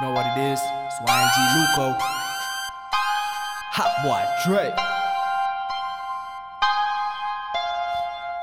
know what it is. It's YNG Luco. Hot boy Dre.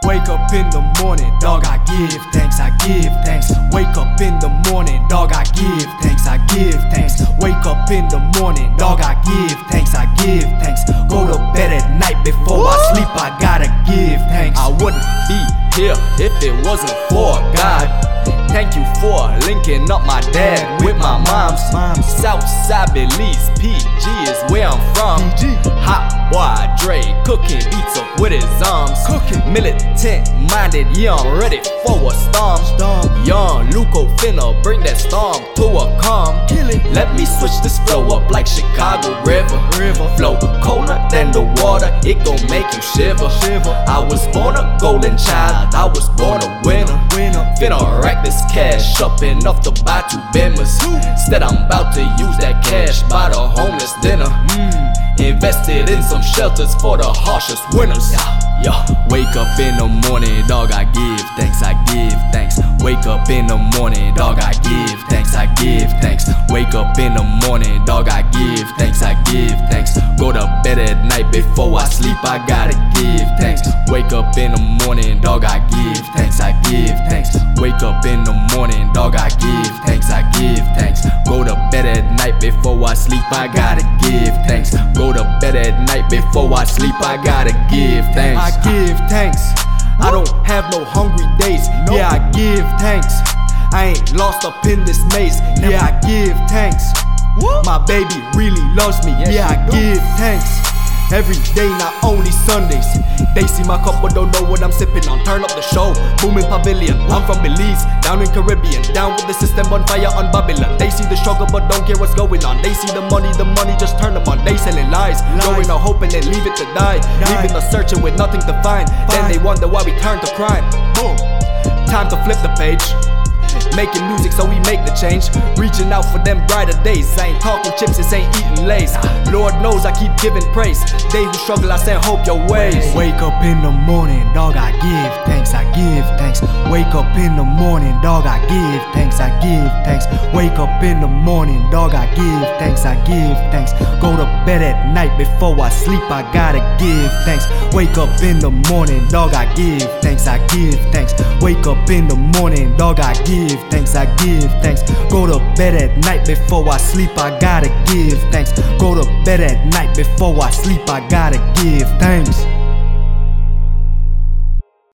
Wake up in the morning, dog, I give thanks, I give thanks. Wake up in the morning, dog, I give thanks, I give thanks. Wake up in the morning, dog, I give thanks, I give thanks. Go to bed at night before I sleep, I gotta give thanks. I wouldn't be here if it wasn't for God. Thank you for linking up my dad with my mom's. Southside Belize, PG is where I'm from. Hot boy Dre cooking beats up with his arms. Cooking militant minded, young, ready for a storm. Young Luco finna bring that storm to a calm. Let me switch this flow up like Chicago River. Flow colder than the water, it gon' make you shiver. I was born a golden child, I was born a winner. Finna rack this cash up enough to buy two Bimmers. Instead, I'm about to use that cash, buy the homeless dinner. Mm. Invested in some shelters for the harshest winters. Yeah, wake up in the morning, dog. I give thanks, I give thanks. Wake up in the morning, dog. I give thanks, I give thanks. Wake up in the morning, dog. I give thanks, I give thanks. Go to bed at night before I sleep, I gotta give thanks. Wake up in the morning, dog. Dog. I give thanks, I give thanks. Go to bed at night before I sleep, I gotta give thanks. Go to bed at night before I sleep, I gotta give thanks. I give thanks. I don't have no hungry days. Yeah, I give thanks. I ain't lost up in this maze. Yeah, I give thanks. My baby really loves me. Yeah, I give thanks. Every day, not only Sundays. They see my cup but don't know what I'm sipping on. Turn up the show, booming pavilion. I'm from Belize, down in Caribbean, down with the system on fire on Babylon. They see the struggle but don't care what's going on. They see the money, the money just turn them on. They selling lies, going out hoping they leave it to die. Leaving us searching with nothing to find. Then they wonder why we turn to crime. Boom. Time to flip the page. Making music so we make the change. Reaching out for them brighter days. I ain't talking chips, this ain't eating lays. Lord knows I keep giving praise. They who struggle, I send hope your ways. Wake up in the morning, dog, I give thanks, I give thanks. Wake up in the morning, dog, I give thanks, I give thanks. Wake up in the morning, dog, I give thanks, I give thanks. Go to bed at night before I sleep, I gotta give thanks. Wake up in the morning, dog, I give thanks, I give thanks. Wake up in the morning, dog, I give thanks, I give thanks. Go to bed at night before I sleep, I gotta give thanks. Go to bed at night before I sleep, I gotta give thanks.